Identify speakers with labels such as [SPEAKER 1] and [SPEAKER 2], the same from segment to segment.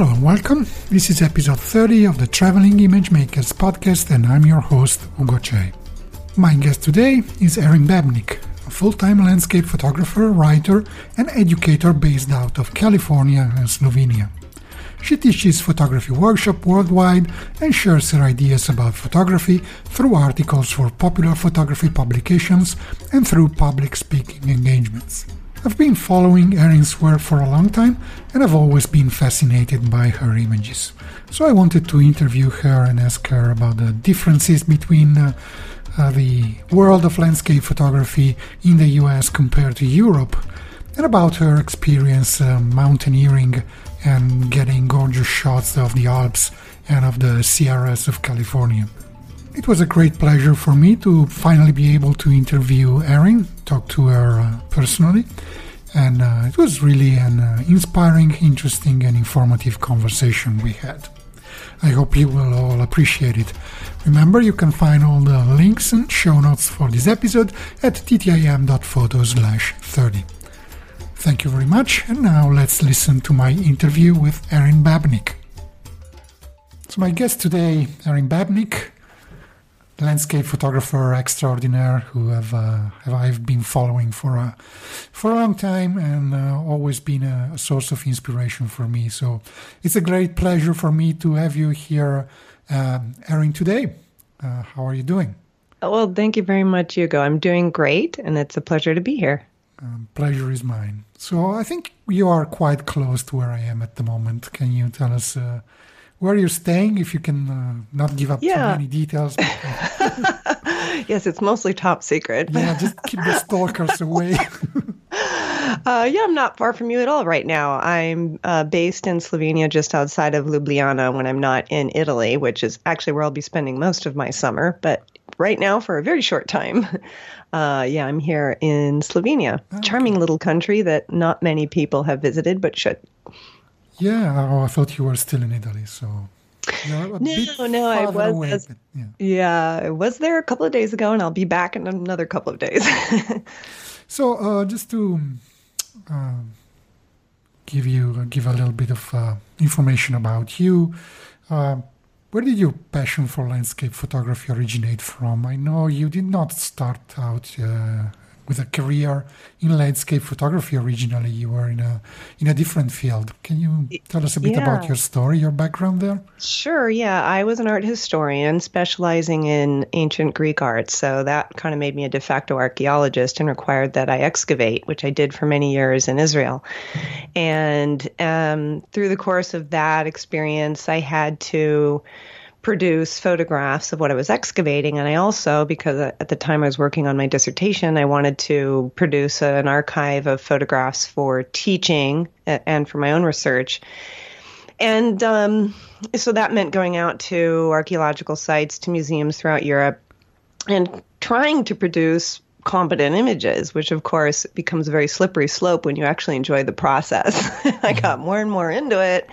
[SPEAKER 1] Hello and welcome. This is episode 30 of the Traveling Image Makers podcast, and I'm your host, Ugo Cei. My guest today is Erin Babnik, a full time landscape photographer, writer, and educator based out of California and Slovenia. She teaches photography workshop worldwide and shares her ideas about photography through articles for popular photography publications and through public speaking engagements. I've been following Erin's work for a long time and I've always been fascinated by her images. So I wanted to interview her and ask her about the differences between uh, uh, the world of landscape photography in the US compared to Europe and about her experience uh, mountaineering and getting gorgeous shots of the Alps and of the Sierras of California. It was a great pleasure for me to finally be able to interview Erin, talk to her uh, personally, and uh, it was really an uh, inspiring, interesting, and informative conversation we had. I hope you will all appreciate it. Remember, you can find all the links and show notes for this episode at ttim.photo slash 30. Thank you very much, and now let's listen to my interview with Erin Babnik. So, my guest today, Erin Babnik, landscape photographer extraordinaire who have, uh, have I've been following for a for a long time and uh, always been a, a, source of inspiration for me. So it's a great pleasure for me to have you here, uh, Erin, today. Uh, how are you doing?
[SPEAKER 2] Well, thank you very much, Hugo. I'm doing great, and it's a pleasure to be here.
[SPEAKER 1] Um, pleasure is mine. So I think you are quite close to where I am at the moment. Can you tell us? Uh, where you're staying, if you can uh, not give up yeah. too many details.
[SPEAKER 2] yes, it's mostly top secret.
[SPEAKER 1] yeah, just keep the stalkers away.
[SPEAKER 2] uh, yeah, I'm not far from you at all right now. I'm uh, based in Slovenia, just outside of Ljubljana, when I'm not in Italy, which is actually where I'll be spending most of my summer. But right now, for a very short time, uh, yeah, I'm here in Slovenia. Oh, Charming little country that not many people have visited, but should.
[SPEAKER 1] Yeah, oh, I thought you were still in Italy, so.
[SPEAKER 2] no, no, I was. Away, but, yeah. yeah, I was there a couple of days ago, and I'll be back in another couple of days.
[SPEAKER 1] so, uh, just to uh, give you give a little bit of uh, information about you, uh, where did your passion for landscape photography originate from? I know you did not start out uh, with a career in landscape photography originally. You were in a in a different field. Can you tell us a bit yeah. about your story, your background there?
[SPEAKER 2] Sure. Yeah, I was an art historian specializing in ancient Greek art, so that kind of made me a de facto archaeologist and required that I excavate, which I did for many years in Israel. And um, through the course of that experience, I had to produce photographs of what I was excavating. And I also, because at the time I was working on my dissertation, I wanted to produce an archive of photographs for teaching and for my own research. And um, so that meant going out to archaeological sites, to museums throughout Europe, and trying to produce competent images, which of course becomes a very slippery slope when you actually enjoy the process. I got more and more into it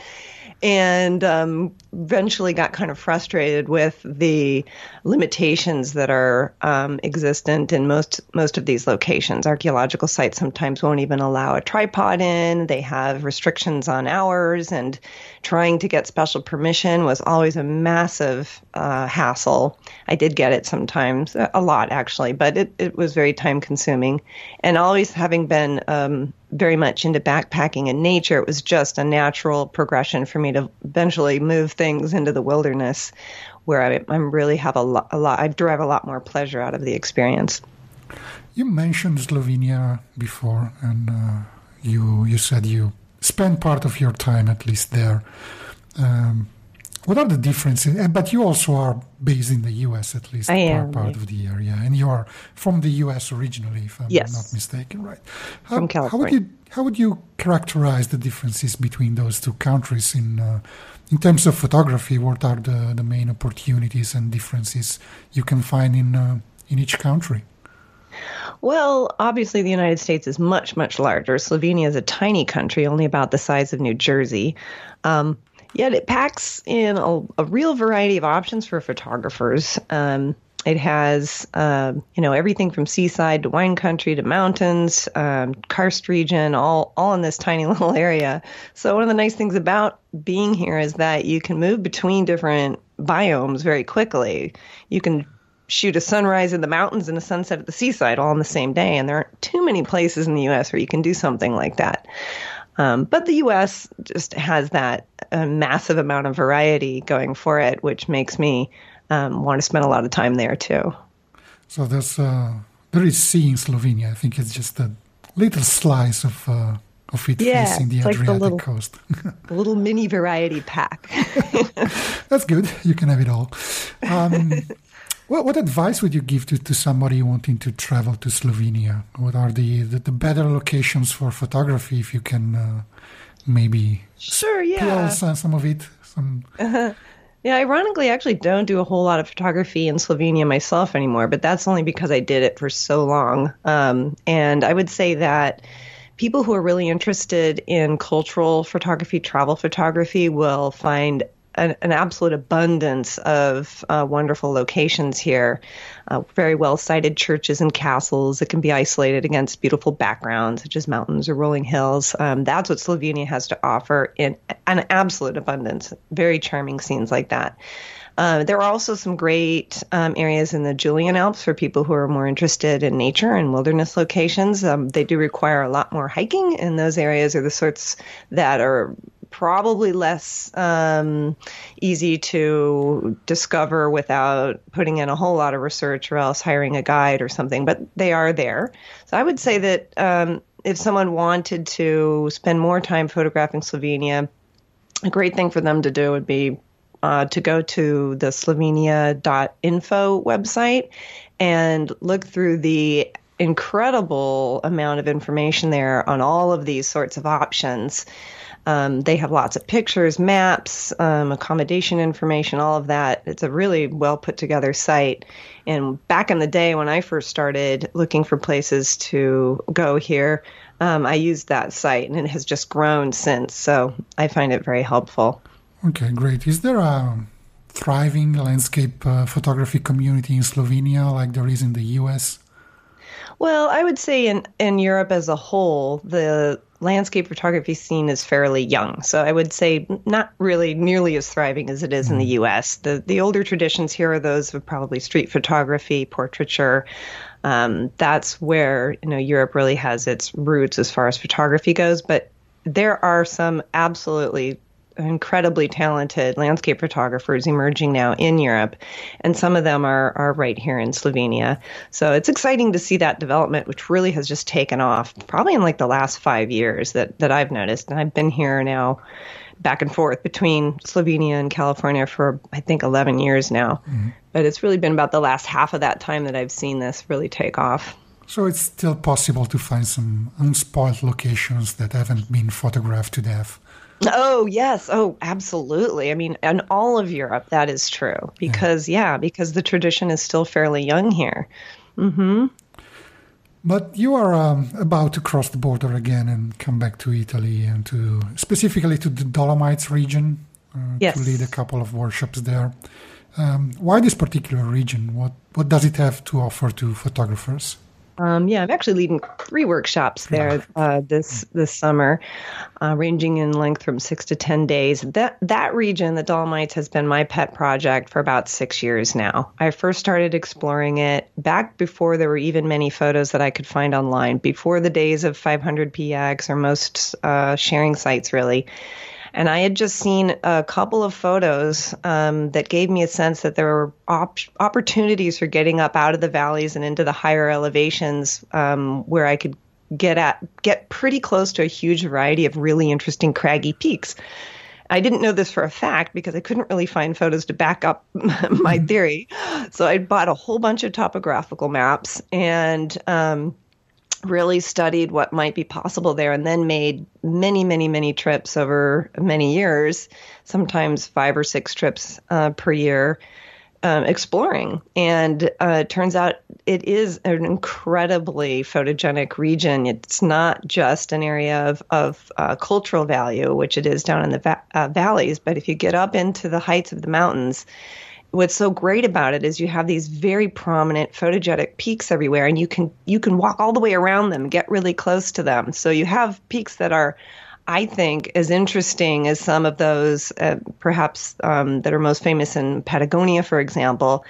[SPEAKER 2] and um, eventually got kind of frustrated with the limitations that are um, existent in most most of these locations. Archaeological sites sometimes won't even allow a tripod in. They have restrictions on hours, and trying to get special permission was always a massive uh, hassle. I did get it sometimes, a lot actually, but it, it was very time consuming. And always having been um, very much into backpacking and nature, it was just a natural progression for me to eventually move things into the wilderness where I, I really have a lot, a lot, I derive a lot more pleasure out of the experience.
[SPEAKER 1] You mentioned Slovenia before, and uh, you you said you spent part of your time at least there. Um, what are the differences? But you also are based in the U.S. at least
[SPEAKER 2] I am,
[SPEAKER 1] part,
[SPEAKER 2] yeah.
[SPEAKER 1] of the year, yeah. And you are from the U.S. originally, if I'm
[SPEAKER 2] Yes.
[SPEAKER 1] not mistaken, right? How,
[SPEAKER 2] From
[SPEAKER 1] How would
[SPEAKER 2] California.
[SPEAKER 1] you how would you characterize the differences between those two countries in uh, in terms of photography? What are the, the main opportunities and differences you can find in uh, in each country?
[SPEAKER 2] Well, obviously, the United States is much, much larger. Slovenia is a tiny country, only about the size of New Jersey. Um, yet it packs in a, a real variety of options for photographers. Um, it has, um, you know, everything from seaside to wine country to mountains, um, karst region, all all in this tiny little area. So one of the nice things about being here is that you can move between different biomes very quickly. You can shoot a sunrise in the mountains and a sunset at the seaside all on the same day. And there aren't too many places in the U.S. where you can do something like that. Um, but the U.S. just has that uh, massive amount of variety going for it, which makes me um, want to spend a lot of time there too.
[SPEAKER 1] So there's uh, there is sea in Slovenia. I think it's just a little slice of uh, of it
[SPEAKER 2] Yeah,
[SPEAKER 1] facing the
[SPEAKER 2] it's like the
[SPEAKER 1] Adriatic
[SPEAKER 2] little-
[SPEAKER 1] coast.
[SPEAKER 2] A little mini variety pack.
[SPEAKER 1] That's good. You can have it all. Um, what, what advice would you give to, to somebody wanting to travel to Slovenia? What are the, the, the better locations for photography if you can uh, maybe
[SPEAKER 2] sure,
[SPEAKER 1] peel
[SPEAKER 2] yeah.
[SPEAKER 1] some, some of it? Some,
[SPEAKER 2] Yeah, ironically, I actually don't do a whole lot of photography in Slovenia myself anymore, but that's only because I did it for so long. Um, and I would say that people who are really interested in cultural photography, travel photography, will find an, an absolute abundance of uh, wonderful locations here. Uh, very well sited churches and castles that can be isolated against beautiful backgrounds, such as mountains or rolling hills. Um, that's what Slovenia has to offer in an absolute abundance. Very charming scenes like that. Uh, there are also some great um, areas in the Julian Alps for people who are more interested in nature and wilderness locations. Um, they do require a lot more hiking, and those areas are the sorts that are probably less um, easy to discover without putting in a whole lot of research or else hiring a guide or something, but they are there. So I would say that um, if someone wanted to spend more time photographing Slovenia, a great thing for them to do would be uh, to go to the Slovenia.info website and look through the incredible amount of information there on all of these sorts of options. Um, they have lots of pictures, maps, um, accommodation information, all of that. It's a really well put together site. And back in the day when I first started looking for places to go here, um, I used that site and it has just grown since. So I find it very helpful.
[SPEAKER 1] okay, great. Is there a thriving landscape uh, photography community in Slovenia like there is in the US?
[SPEAKER 2] Well, I would say in, in Europe as a whole, the landscape photography scene is fairly young. So I would say not really nearly as thriving as it is in the US. The the older traditions here are those of probably street photography, portraiture. Um, that's where you know Europe really has its roots as far as photography goes. But there are some absolutely incredibly talented landscape photographers emerging now in Europe, and some of them are are right here in Slovenia. So it's exciting to see that development, which really has just taken off, probably in like the last five years that that I've noticed. And I've been here now, back and forth between Slovenia and California for I think 11 years now. Mm-hmm. But it's really been about the last half of that time that I've seen this really take off.
[SPEAKER 1] So it's still possible to find some unspoiled locations that haven't been photographed to death.
[SPEAKER 2] Oh, yes. Oh, absolutely. I mean, in all of Europe, that is true because, yeah, because the tradition is still fairly young here.
[SPEAKER 1] But you are um, about to cross the border again and come back to Italy and to specifically to the Dolomites region uh,
[SPEAKER 2] Yes.
[SPEAKER 1] to lead a couple of workshops there. Um, why this particular region? What what does it have to offer to photographers?
[SPEAKER 2] Um, yeah, I'm actually leading three workshops there uh, this this summer, uh, ranging in length from six to ten days. That that region, the Dolomites, has been my pet project for about six years now. I first started exploring it back before there were even many photos that I could find online, before the days of 500px or most uh, sharing sites, really. And I had just seen a couple of photos um, that gave me a sense that there were op- opportunities for getting up out of the valleys and into the higher elevations um, where I could get at get pretty close to a huge variety of really interesting craggy peaks. I didn't know this for a fact because I couldn't really find photos to back up my theory. So I bought a whole bunch of topographical maps and um, really studied what might be possible there and then made many, many, many trips over many years, sometimes five or six trips uh, per year um, exploring. And uh, turns out it is an incredibly photogenic region. It's not just an area of, of uh, cultural value, which it is down in the va- uh, valleys, but if you get up into the heights of the mountains, what's so great about it is you have these very prominent photogenic peaks everywhere and you can you can walk all the way around them get really close to them so you have peaks that are I think, as interesting as some of those, uh, perhaps um, that are most famous in Patagonia, for example.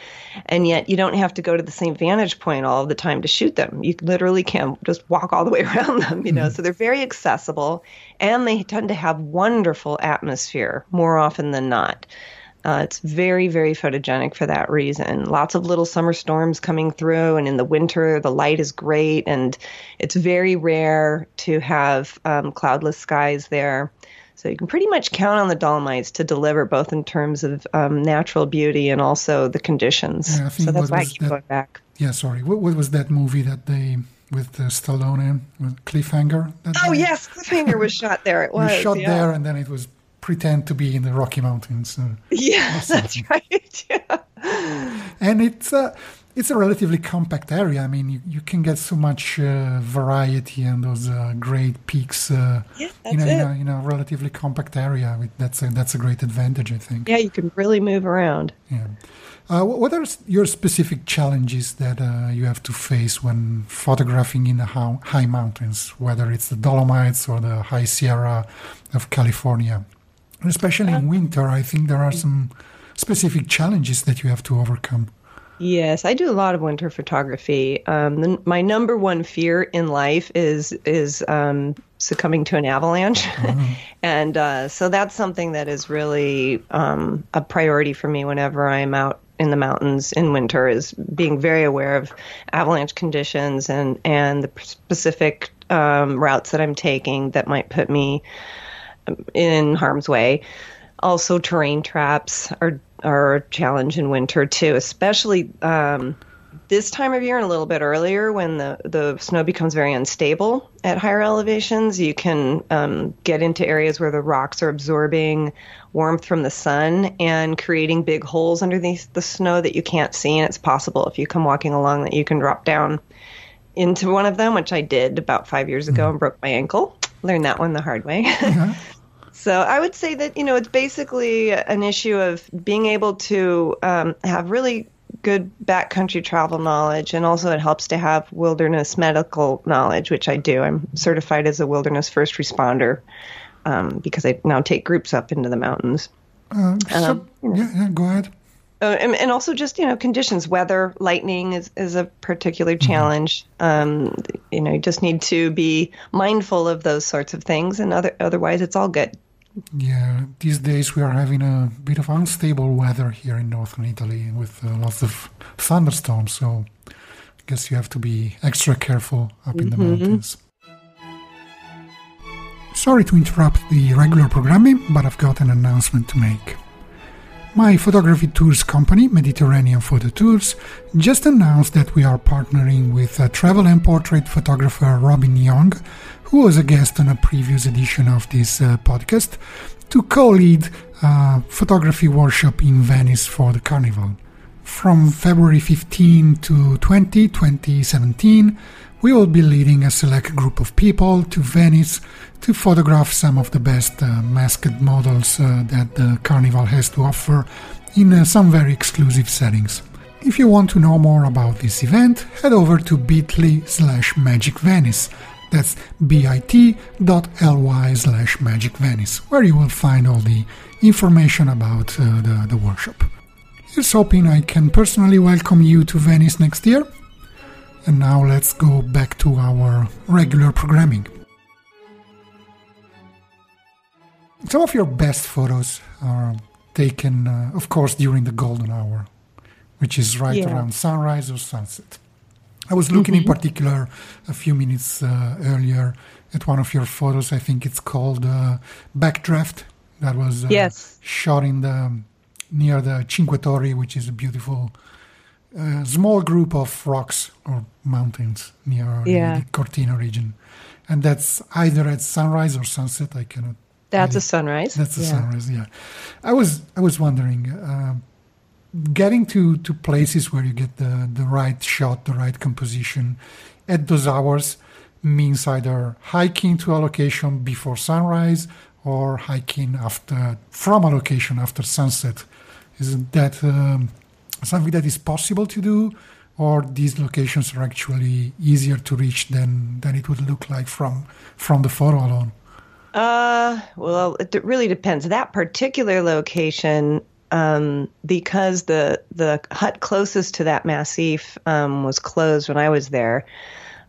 [SPEAKER 2] And yet, you don't have to go to the same vantage point all the time to shoot them. You literally can just walk all the way around them, you know. Mm-hmm. So they're very accessible, and they tend to have wonderful atmosphere more often than not. Uh, it's very, very photogenic for that reason. Lots of little summer storms coming through, and in the winter, the light is great, and it's very rare to have um, cloudless skies there. So you can pretty much count on the Dolomites to deliver both in terms of um, natural beauty and also the conditions. Yeah, so that's why I keep that, going back.
[SPEAKER 1] Yeah, sorry. What, what, was that movie that they with uh, Stallone with Cliffhanger?
[SPEAKER 2] oh yes, Cliffhanger was shot there. It was,
[SPEAKER 1] was shot
[SPEAKER 2] yeah.
[SPEAKER 1] there, and then it was pretend to be in the Rocky Mountains. Uh,
[SPEAKER 2] yeah, that's right. Yeah.
[SPEAKER 1] And it's a it's a relatively compact area. I mean, you, you can get so much uh, variety and those uh, great peaks uh,
[SPEAKER 2] yeah,
[SPEAKER 1] in, a, in, a, in, a, relatively compact area. That's a, that's a great advantage, I think.
[SPEAKER 2] Yeah, you can really move around.
[SPEAKER 1] Yeah. Uh, what are your specific challenges that uh, you have to face when photographing in the high mountains, whether it's the Dolomites or the High Sierra of California? especially in winter, I think there are some specific challenges that you have to overcome.
[SPEAKER 2] Yes, I do a lot of winter photography. Um, the, my number one fear in life is is um, succumbing to an avalanche, uh-huh. and uh, so that's something that is really um, a priority for me whenever I'm out in the mountains in winter. Is being very aware of avalanche conditions and and the specific um, routes that I'm taking that might put me in harm's way. Also, terrain traps are are a challenge in winter too, especially um, this time of year and a little bit earlier when the, the snow becomes very unstable at higher elevations. You can um, get into areas where the rocks are absorbing warmth from the sun and creating big holes underneath the snow that you can't see. And it's possible if you come walking along that you can drop down into one of them, which I did about five years ago mm-hmm. and broke my ankle. Learned that one the hard way. Mm-hmm. So I would say that you know it's basically an issue of being able to um, have really good backcountry travel knowledge, and also it helps to have wilderness medical knowledge, which I do. I'm certified as a wilderness first responder um, because I now take groups up into the mountains.
[SPEAKER 1] Uh, so, um, yeah, yeah, go ahead.
[SPEAKER 2] Uh, and, and, also just you know conditions, weather, lightning is, is a particular mm-hmm. challenge. Um, you know, you just need to be mindful of those sorts of things, and other otherwise it's all good.
[SPEAKER 1] Yeah, these days we are having a bit of unstable weather here in northern Italy with uh, lots of thunderstorms. So I guess you have to be extra careful up mm-hmm. in the mm-hmm. mountains. Sorry to interrupt the regular programming, but I've got an announcement to make. My photography tours company, Mediterranean Photo Tours, just announced that we are partnering with travel and portrait photographer Robin Young who was a guest on a previous edition of this uh, podcast, to co lead a photography workshop in Venice for the Carnival. From February 15 to 20, 2017, we will be leading a select group of people to Venice to photograph some of the best uh, masked models uh, that the Carnival has to offer in uh, some very exclusive settings. If you want to know more about this event, head over to bit.ly slash magicvenice that's bit.ly slash magicvenice, where you will find all the information about uh, the, the workshop. Here's hoping I can personally welcome you to Venice next year. And now let's go back to our regular programming. Some of your best photos are taken, uh, of course, during the golden hour, which is right yeah. around sunrise or sunset. I was looking mm-hmm. in particular a few minutes uh, earlier at one of your photos. I think it's called uh, Backdraft that was uh,
[SPEAKER 2] yes.
[SPEAKER 1] shot in the near the Cinque Torri, which is a beautiful uh, small group of rocks or mountains near
[SPEAKER 2] Yeah.
[SPEAKER 1] the Cortina region, and that's either at sunrise or sunset. I cannot.
[SPEAKER 2] That's
[SPEAKER 1] really-
[SPEAKER 2] a sunrise.
[SPEAKER 1] That's the
[SPEAKER 2] Yeah.
[SPEAKER 1] sunrise. Yeah, I was I was wondering, uh, getting to to places where you get the the right shot, the right composition at those hours means either hiking to a location before sunrise or hiking after from a location after sunset. Isn't that um, something that is possible to do? Or these locations are actually easier to reach than, than it would look like from from the photo alone.
[SPEAKER 2] Uh, well, it really depends. That particular location, um, because the the hut closest to that massif um, was closed when I was there,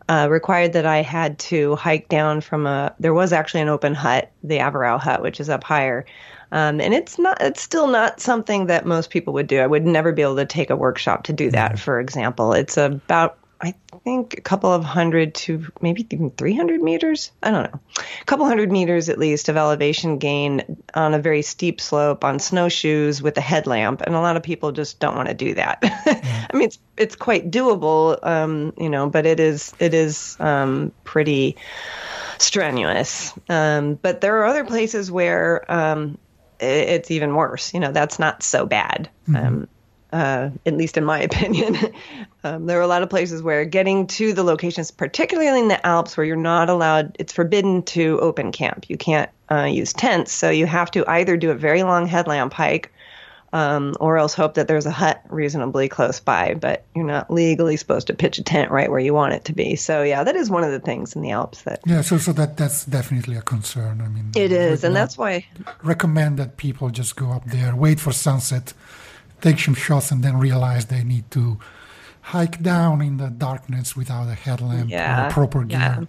[SPEAKER 2] uh, required that I had to hike down from a. There was actually an open hut, the Averau hut, which is up higher. Um, and it's not. It's still not something that most people would do. I would never be able to take a workshop to do that. For example, it's about I think a couple of hundred to maybe even 300 meters. I don't know. A couple hundred meters at least of elevation gain on a very steep slope on snowshoes with a headlamp. And a lot of people just don't want to do that. I mean, it's, it's quite doable, um, you know, but it is, it is, um, pretty strenuous. Um, but there are other places where, um, it's even worse. You know, that's not so bad. Um, uh, at least in my opinion. um, there are a lot of places where getting to the locations, particularly in the Alps, where you're not allowed, it's forbidden to open camp. You can't uh, use tents, so you have to either do a very long headlamp hike. Um, or else hope that there's a hut reasonably close by, but you're not legally supposed to pitch a tent right where you want it to be. So yeah, that is one of the things in the Alps that
[SPEAKER 1] Yeah, so so that that's definitely a concern. I mean,
[SPEAKER 2] it is, and that's why
[SPEAKER 1] recommend that people just go up there, wait for sunset, take some shots, and then realize they need to hike down in the darkness without a headlamp
[SPEAKER 2] Yeah,
[SPEAKER 1] or proper gear.
[SPEAKER 2] yeah.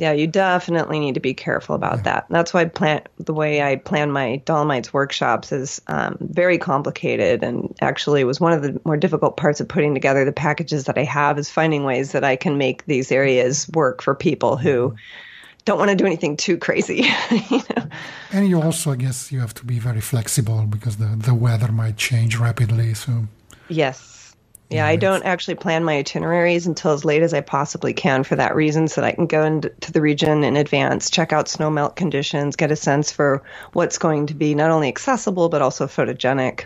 [SPEAKER 2] Yeah, you definitely need to be careful about that. That's why plan the way I plan my Dolomites workshops is um, very complicated, and actually was one of the more difficult parts of putting together the packages that I have is finding ways that I can make these areas work for people who don't want to do anything too crazy. you know?
[SPEAKER 1] And you also, I guess, you have to be very flexible because the, the weather might change rapidly. So
[SPEAKER 2] Yes. Yeah, I don't actually plan my itineraries until as late as I possibly can for that reason, so that I can go into the region in advance, check out snowmelt conditions, get a sense for what's going to be not only accessible but also photogenic.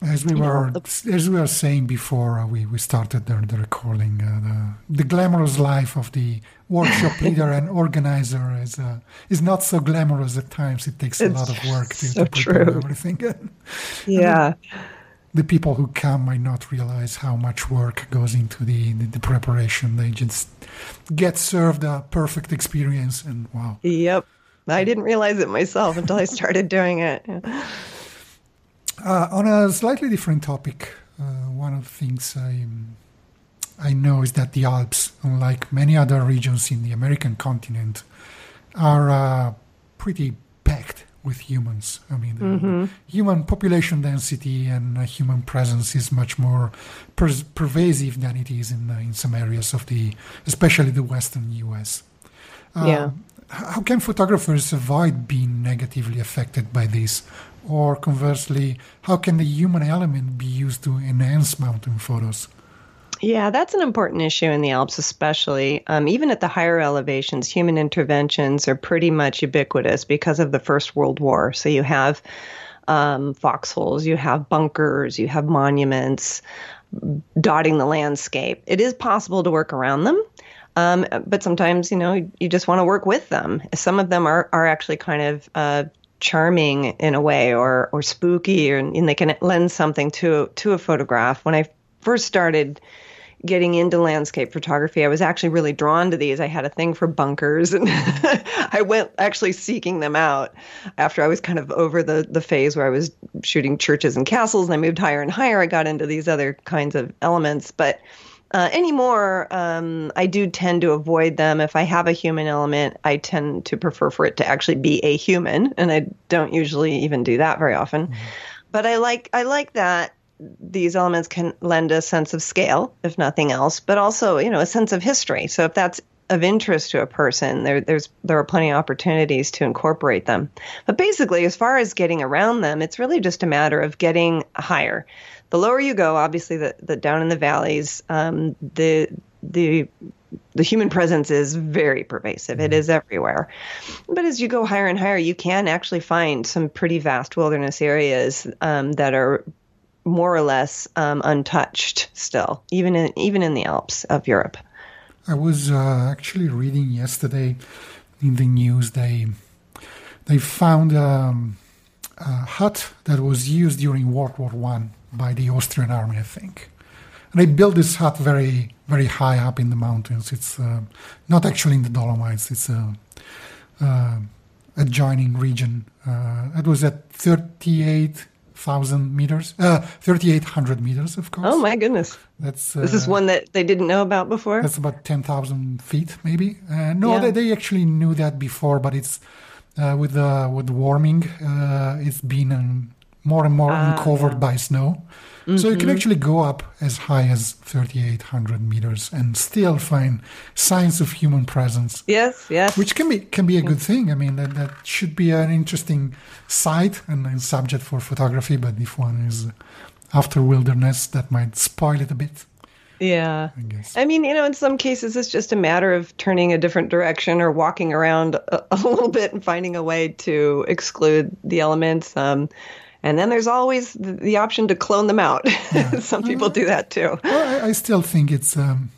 [SPEAKER 1] as we
[SPEAKER 2] know,
[SPEAKER 1] were as we were saying before uh, we, we started the, the recording, uh, the, the glamorous life of the workshop leader and organizer is uh, is not so glamorous at times. It takes a lot of work to,
[SPEAKER 2] so
[SPEAKER 1] to prepare
[SPEAKER 2] true.
[SPEAKER 1] everything.
[SPEAKER 2] Yeah.
[SPEAKER 1] the people who come might not realize how much work goes into the, the, the preparation. They just get served a perfect experience, and wow.
[SPEAKER 2] Yep. I didn't realize it myself until I started doing it.
[SPEAKER 1] Uh, on a slightly different topic, uh, one of the things I, I know is that the Alps, unlike many other regions in the American continent, are uh, pretty packed with humans. I mean, the human population density and uh, human presence is much more per- pervasive than it is in, uh, in some areas of the, especially the western U.S. Uh,
[SPEAKER 2] Yeah.
[SPEAKER 1] How can photographers avoid being negatively affected by this? Or conversely, how can the human element be used to enhance mountain photos?
[SPEAKER 2] Yeah, that's an important issue in the Alps, especially. Um, even at the higher elevations, human interventions are pretty much ubiquitous because of the First World War. So you have um, foxholes, you have bunkers, you have monuments dotting the landscape. It is possible to work around them. Um, but sometimes, you know, you just want to work with them. Some of them are, are actually kind of uh, charming in a way or, or spooky, or, and they can lend something to, to a photograph. When I first started getting into landscape photography, I was actually really drawn to these. I had a thing for bunkers and I went actually seeking them out after I was kind of over the, the phase where I was shooting churches and castles and I moved higher and higher. I got into these other kinds of elements. But uh, anymore, um, I do tend to avoid them. If I have a human element, I tend to prefer for it to actually be a human, and I don't usually even do that very often. But I like I like that these elements can lend a sense of scale, if nothing else, but also you know a sense of history. So if that's of interest to a person, there there's there are plenty of opportunities to incorporate them. But basically, as far as getting around them, it's really just a matter of getting higher. The lower you go, obviously, the, the down in the valleys, um, the the the human presence is very pervasive. It is everywhere. But as you go higher and higher, you can actually find some pretty vast wilderness areas um, that are more or less um, untouched still, even in even in the Alps of Europe.
[SPEAKER 1] I was uh, actually reading yesterday in the news they they found um, a hut that was used during World War One by the Austrian army, I think. And they built this hut very very high up in the mountains. It's uh, not actually in the Dolomites. It's a uh, adjoining region. Uh, it was at thirty eight thousand meters, uh, thirty eight hundred meters, of course.
[SPEAKER 2] Oh my goodness!
[SPEAKER 1] That's
[SPEAKER 2] uh, this is one that they didn't know about before.
[SPEAKER 1] That's about ten thousand feet, maybe. Uh, no, yeah. they, they actually knew that before, but it's uh, with the with warming, uh, it's been um, more and more ah, uncovered yeah. by snow. Mm-hmm. So you can mm-hmm. actually go up as high as 3,800 meters and still find signs of human presence.
[SPEAKER 2] Yes, yes.
[SPEAKER 1] Which can be can be a good thing. I mean, that, that should be an interesting sight and a subject for photography. But if one is after wilderness, that might spoil it a bit.
[SPEAKER 2] Yeah. I guess. I mean, you know, in some cases, it's just a matter of turning a different direction or walking around a, a little bit and finding a way to exclude the elements. Um, and then there's always the, the option to clone them out. Yeah. Some people do that too.
[SPEAKER 1] Well, I, I still think it's um,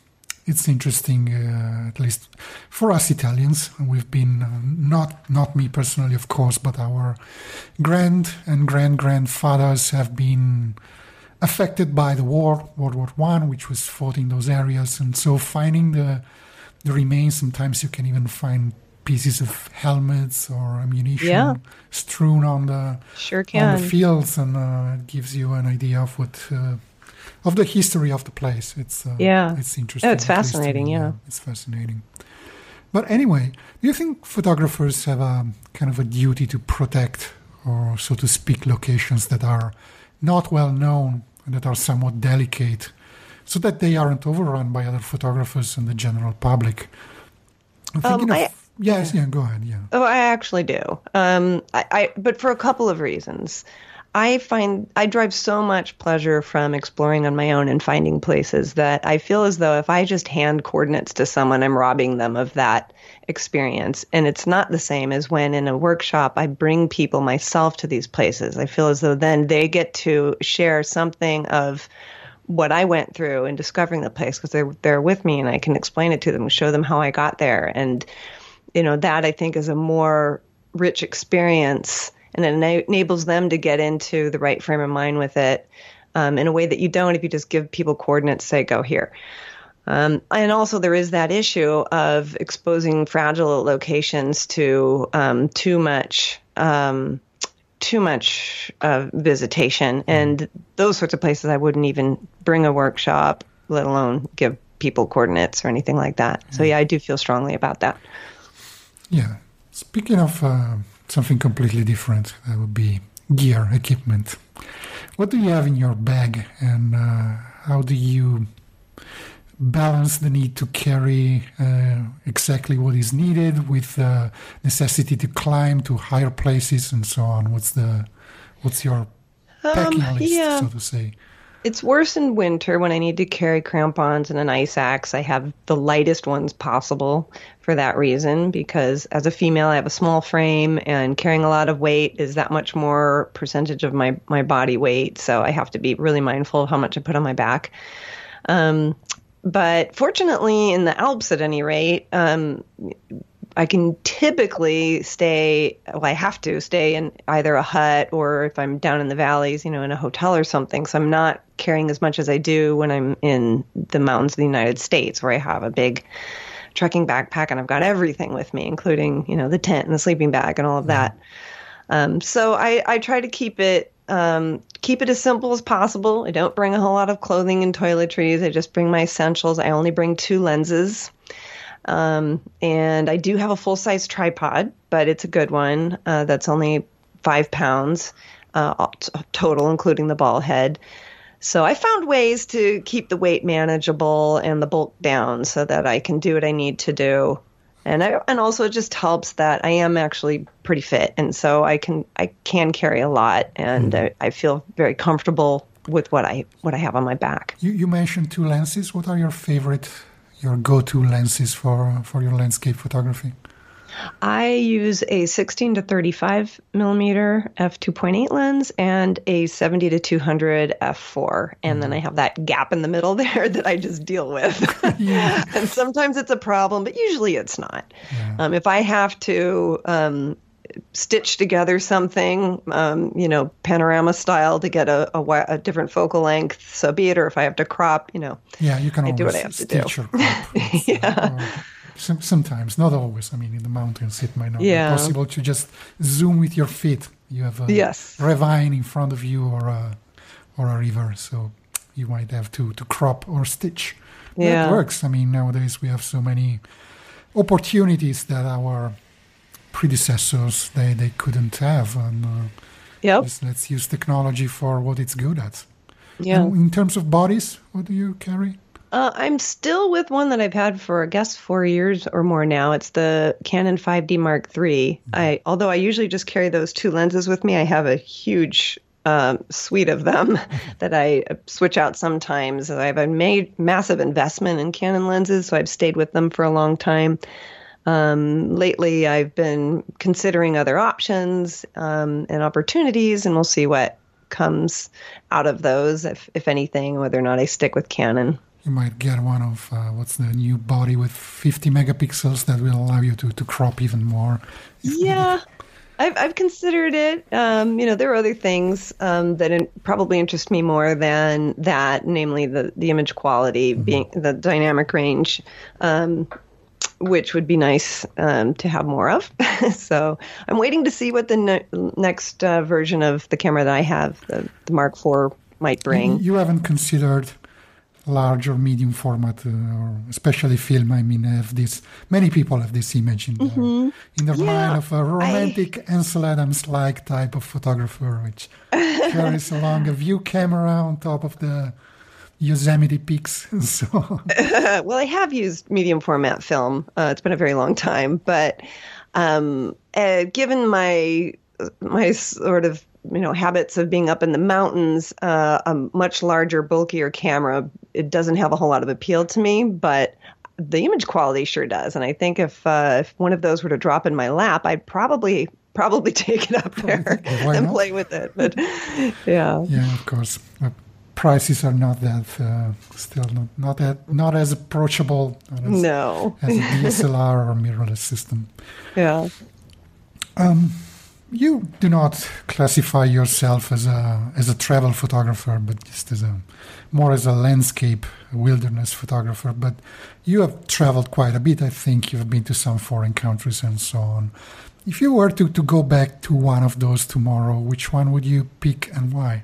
[SPEAKER 1] it's interesting, uh, at least for us Italians. We've been uh, not not me personally, of course, but our grand and grand grandfathers have been affected by the war, World War One, which was fought in those areas, and so finding the the remains. Sometimes you can even find pieces of helmets or ammunition yeah. strewn on the
[SPEAKER 2] sure
[SPEAKER 1] on the fields, and uh, it gives you an idea of what uh, of the history of the place. It's uh,
[SPEAKER 2] yeah,
[SPEAKER 1] it's interesting.
[SPEAKER 2] Oh, it's fascinating. Yeah,
[SPEAKER 1] it's fascinating. But anyway, do you think photographers have a kind of a duty to protect, or so to speak, locations that are not well known and that are somewhat delicate, so that they aren't overrun by other photographers and the general public? I'm thinking um, I, of Yes, yeah, go ahead. Yeah.
[SPEAKER 2] Oh, I actually do. Um, I, I, but for a couple of reasons. I find I drive so much pleasure from exploring on my own and finding places that I feel as though if I just hand coordinates to someone, I'm robbing them of that experience. And it's not the same as when in a workshop I bring people myself to these places. I feel as though then they get to share something of what I went through in discovering the place because they're they're with me and I can explain it to them, show them how I got there and you know, that I think is a more rich experience and it enables them to get into the right frame of mind with it um, in a way that you don't if you just give people coordinates, say, go here. Um, and also, there is that issue of exposing fragile locations to um, too much. Um, too much uh, visitation and those sorts of places I wouldn't even bring a workshop, let alone give people coordinates or anything like that. So yeah, I do feel strongly about that.
[SPEAKER 1] Yeah. Speaking of uh, something completely different, that would be gear, equipment. What do you have in your bag, and uh, how do you balance the need to carry uh, exactly what is needed with the necessity to climb to higher places and so on? What's the what's your packing um, list, yeah. so to say?
[SPEAKER 2] It's worse in winter when I need to carry crampons and an ice axe. I have the lightest ones possible for that reason because as a female, I have a small frame and carrying a lot of weight is that much more percentage of my, my body weight. So I have to be really mindful of how much I put on my back. Um, but fortunately, in the Alps at any rate, um, I can typically stay, well, I have to stay in either a hut or if I'm down in the valleys, you know, in a hotel or something. So I'm not carrying as much as I do when I'm in the mountains of the United States where I have a big trekking backpack and I've got everything with me, including, you know, the tent and the sleeping bag and all of that. Um, so I, I try to keep it um, keep it as simple as possible. I don't bring a whole lot of clothing and toiletries. I just bring my essentials. I only bring two lenses. Um, and I do have a full size tripod, but it's a good one. Uh, that's only five pounds uh, total, including the ball head. So I found ways to keep the weight manageable and the bulk down so that I can do what I need to do. And I, and also it just helps that I am actually pretty fit and so I can I can carry a lot and mm. I, I feel very comfortable with what I what I have on my back.
[SPEAKER 1] You, you mentioned two lenses. What are your favorite, your go-to lenses for for your landscape photography?
[SPEAKER 2] I use a 16 to 35 millimeter f 2.8 lens and a 70 to 200 f4, and then I have that gap in the middle there that I just deal with. yeah. and sometimes it's a problem, but usually it's not. Yeah. Um, if I have to um, stitch together something, um, you know, panorama style to get a, a, a, different focal length, so be it. Or if I have to crop, you know,
[SPEAKER 1] yeah, you can I do what I have to do. yeah. Sometimes, not always. I mean, in the mountains, it might not yeah. be possible to just zoom with your feet. You have a
[SPEAKER 2] yes.
[SPEAKER 1] ravine in front of you, or a or a river, so you might have to to crop or stitch. Yeah. That works. I mean, nowadays we have so many opportunities that our predecessors they, they couldn't have. And uh,
[SPEAKER 2] yep.
[SPEAKER 1] let's use technology for what it's good at.
[SPEAKER 2] Yeah.
[SPEAKER 1] And in terms of bodies, what do you carry?
[SPEAKER 2] Uh, I'm still with one that I've had for I guess four years or more now. It's the Canon 5D Mark III. Mm-hmm. I although I usually just carry those two lenses with me, I have a huge um, suite of them that I switch out sometimes. I have a made massive investment in Canon lenses, so I've stayed with them for a long time. Um, lately, I've been considering other options um, and opportunities, and we'll see what comes out of those, if, if anything, whether or not I stick with Canon.
[SPEAKER 1] You might get one of uh, what's the new body with 50 megapixels that will allow you to, to crop even more.
[SPEAKER 2] Yeah. I've, I've considered it. Um, you know, there are other things um, that in, probably interest me more than that, namely the, the image quality, mm-hmm. being the dynamic range. Um, which would be nice um, to have more of. so I'm waiting to see what the ne- next uh, version of the camera that I have, the, the Mark IV, might bring.
[SPEAKER 1] You haven't considered large or medium format, uh, or especially film. I mean, have this. Many people have this image in their, mm-hmm. in their yeah, mind of a romantic I... Ansel Adams-like type of photographer, which carries along a view camera on top of the Yosemite peaks. So,
[SPEAKER 2] well, I have used medium format film. Uh, it's been a very long time, but um, uh, given my my sort of you know habits of being up in the mountains, uh, a much larger, bulkier camera it doesn't have a whole lot of appeal to me, but the image quality sure does. And I think if uh, if one of those were to drop in my lap, I'd probably probably take it up there and not? play with it. But yeah,
[SPEAKER 1] yeah, of course prices are not that uh, still not, not that not as approachable as,
[SPEAKER 2] no
[SPEAKER 1] as a DSLR or mirrorless system.
[SPEAKER 2] Yeah.
[SPEAKER 1] Um, you do not classify yourself as a as a travel photographer, but just as a more as a landscape wilderness photographer. But you have traveled quite a bit. I think you've been to some foreign countries and so on. If you were to, to go back to one of those tomorrow, which one would you pick and why?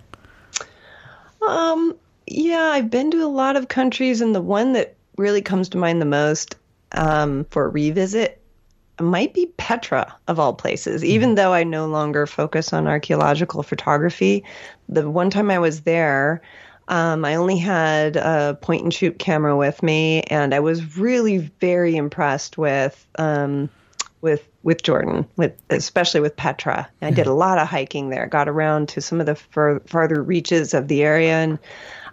[SPEAKER 2] Um, yeah, I've been to a lot of countries, and the one that really comes to mind the most um, for revisit might be Petra, of all places. Mm-hmm. Even though I no longer focus on archaeological photography, the one time I was there, um, I only had a point and shoot camera with me, and I was really very impressed with um, with with Jordan, with especially with Petra. I did a lot of hiking there. Got around to some of the fur, farther reaches of the area, and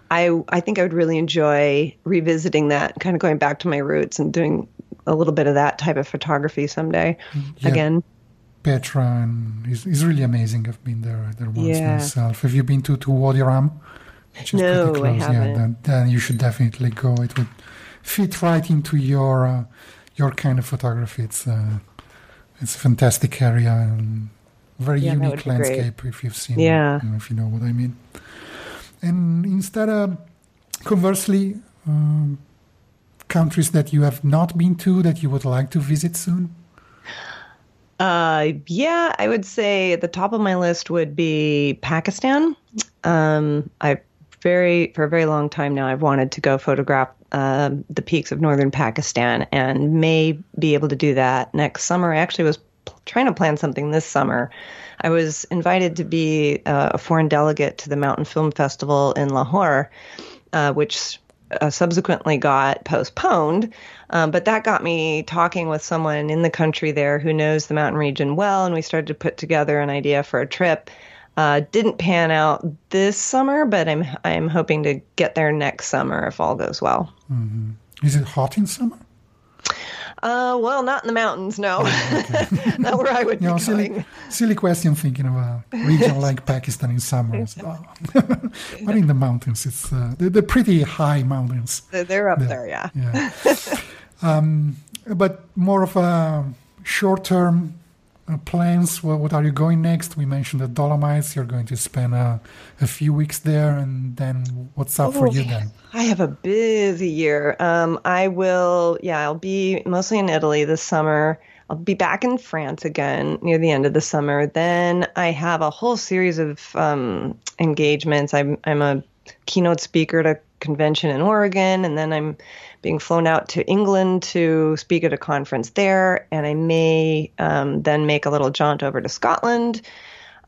[SPEAKER 2] I I think I would really enjoy revisiting that, kind of going back to my roots and doing a little bit of that type of photography someday yeah. again.
[SPEAKER 1] Petra and is, is really amazing. I've been there there once yeah. myself. Have you been to to Wadi Rum?
[SPEAKER 2] Which is no, pretty close. I haven't.
[SPEAKER 1] Yeah, then, then, you should definitely go. It would fit right into your uh, your kind of photography. It's uh, it's a fantastic area and very yeah, unique landscape great. if you've seen
[SPEAKER 2] yeah.
[SPEAKER 1] it, you know, if you know what I mean. And instead of conversely, um, countries that you have not been to that you would like to visit soon?
[SPEAKER 2] Uh, yeah, I would say at the top of my list would be Pakistan. Um, I very for a very long time now I've wanted to go photograph um, the peaks of northern Pakistan and may be able to do that next summer. I actually was trying to plan something this summer. I was invited to be uh, a foreign delegate to the Mountain Film Festival in Lahore, uh, which uh, subsequently got postponed. Um, but that got me talking with someone in the country there who knows the mountain region well, and we started to put together an idea for a trip. Uh, didn't pan out this summer, but I'm I'm hoping to get there next summer if all goes well.
[SPEAKER 1] Mm-hmm. Is it hot in summer?
[SPEAKER 2] Uh, well, not in the mountains, no. Oh, okay. not where I would you know,
[SPEAKER 1] silly, silly, question thinking of a region like Pakistan in summer. Oh. but in the mountains, it's uh, the, the, pretty high mountains.
[SPEAKER 2] They're up there, yeah.
[SPEAKER 1] yeah. um, but more of a short term uh, plans? Well, what are you going next? We mentioned the Dolomites. You're going to spend a, a few weeks there, and then what's up oh, for you then?
[SPEAKER 2] I have a busy year. Um, I will, yeah, I'll be mostly in Italy this summer. I'll be back in France again near the end of the summer. Then I have a whole series of um, engagements. I'm I'm a keynote speaker at a convention in Oregon, and then I'm being flown out to England to speak at a conference there, and I may um, then make a little jaunt over to Scotland.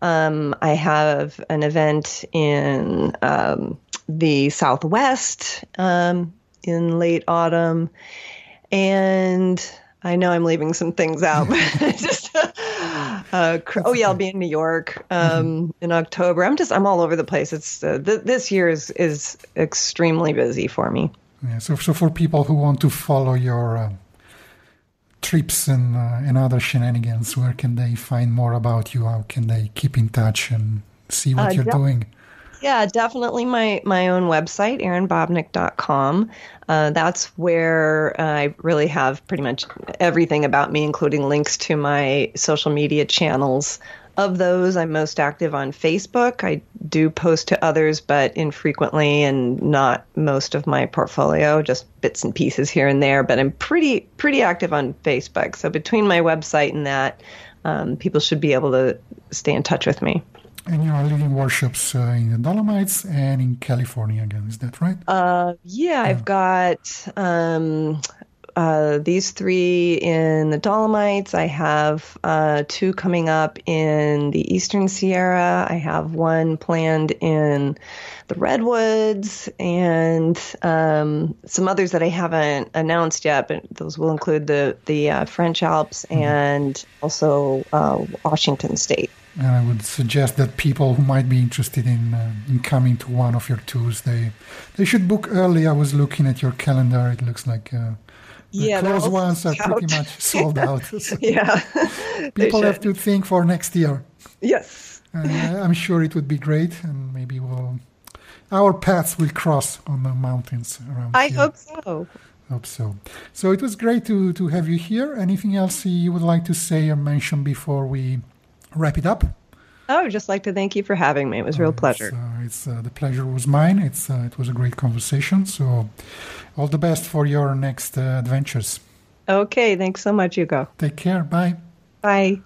[SPEAKER 2] Um, I have an event in um, the Southwest um, in late autumn, and I know I'm leaving some things out, but just uh, oh yeah, I'll be in New York um, mm-hmm. in October. I'm just I'm all over the place. It's uh, th- this year is is extremely busy for me.
[SPEAKER 1] Yeah, so, so for people who want to follow your uh, trips and, uh, and other shenanigans, where can they find more about you? How can they keep in touch and see what uh, you're doing?
[SPEAKER 2] Yeah, definitely my, my own website, erinbabnik.com. Uh, that's where uh, I really have pretty much everything about me, including links to my social media channels of those, I'm most active on Facebook. I do post to others, but infrequently and not most of my portfolio, just bits and pieces here and there. But I'm pretty pretty active on Facebook. So between my website and that, um, people should be able to stay in touch with me.
[SPEAKER 1] And you are leading workshops uh, in the Dolomites and in California again, is that right?
[SPEAKER 2] Uh, yeah, I've got um, uh, these three in the Dolomites. I have uh, two coming up in the Eastern Sierra. I have one planned in the Redwoods, and um, some others that I haven't announced yet. But those will include the the uh, French Alps mm-hmm. and also uh, Washington State.
[SPEAKER 1] And I would suggest that people who might be interested in uh, in coming to one of your tours, they they should book early. I was looking at your calendar; it looks like uh, the yeah, close ones are pretty much sold out.
[SPEAKER 2] So yeah.
[SPEAKER 1] people have to think for next year.
[SPEAKER 2] Yes.
[SPEAKER 1] Uh, I'm sure it would be great, and maybe we'll our paths will cross on the mountains around.
[SPEAKER 2] I
[SPEAKER 1] here.
[SPEAKER 2] hope so.
[SPEAKER 1] Hope so. So it was great to to have you here. Anything else you would like to say or mention before we wrap it up?
[SPEAKER 2] I would just like to thank you for having me. It was a real pleasure.
[SPEAKER 1] It's, uh, it's uh, the pleasure was mine. It's uh, it was a great conversation. So, all the best for your next uh, adventures.
[SPEAKER 2] Okay, thanks so much, Hugo.
[SPEAKER 1] Take care. Bye.
[SPEAKER 2] Bye.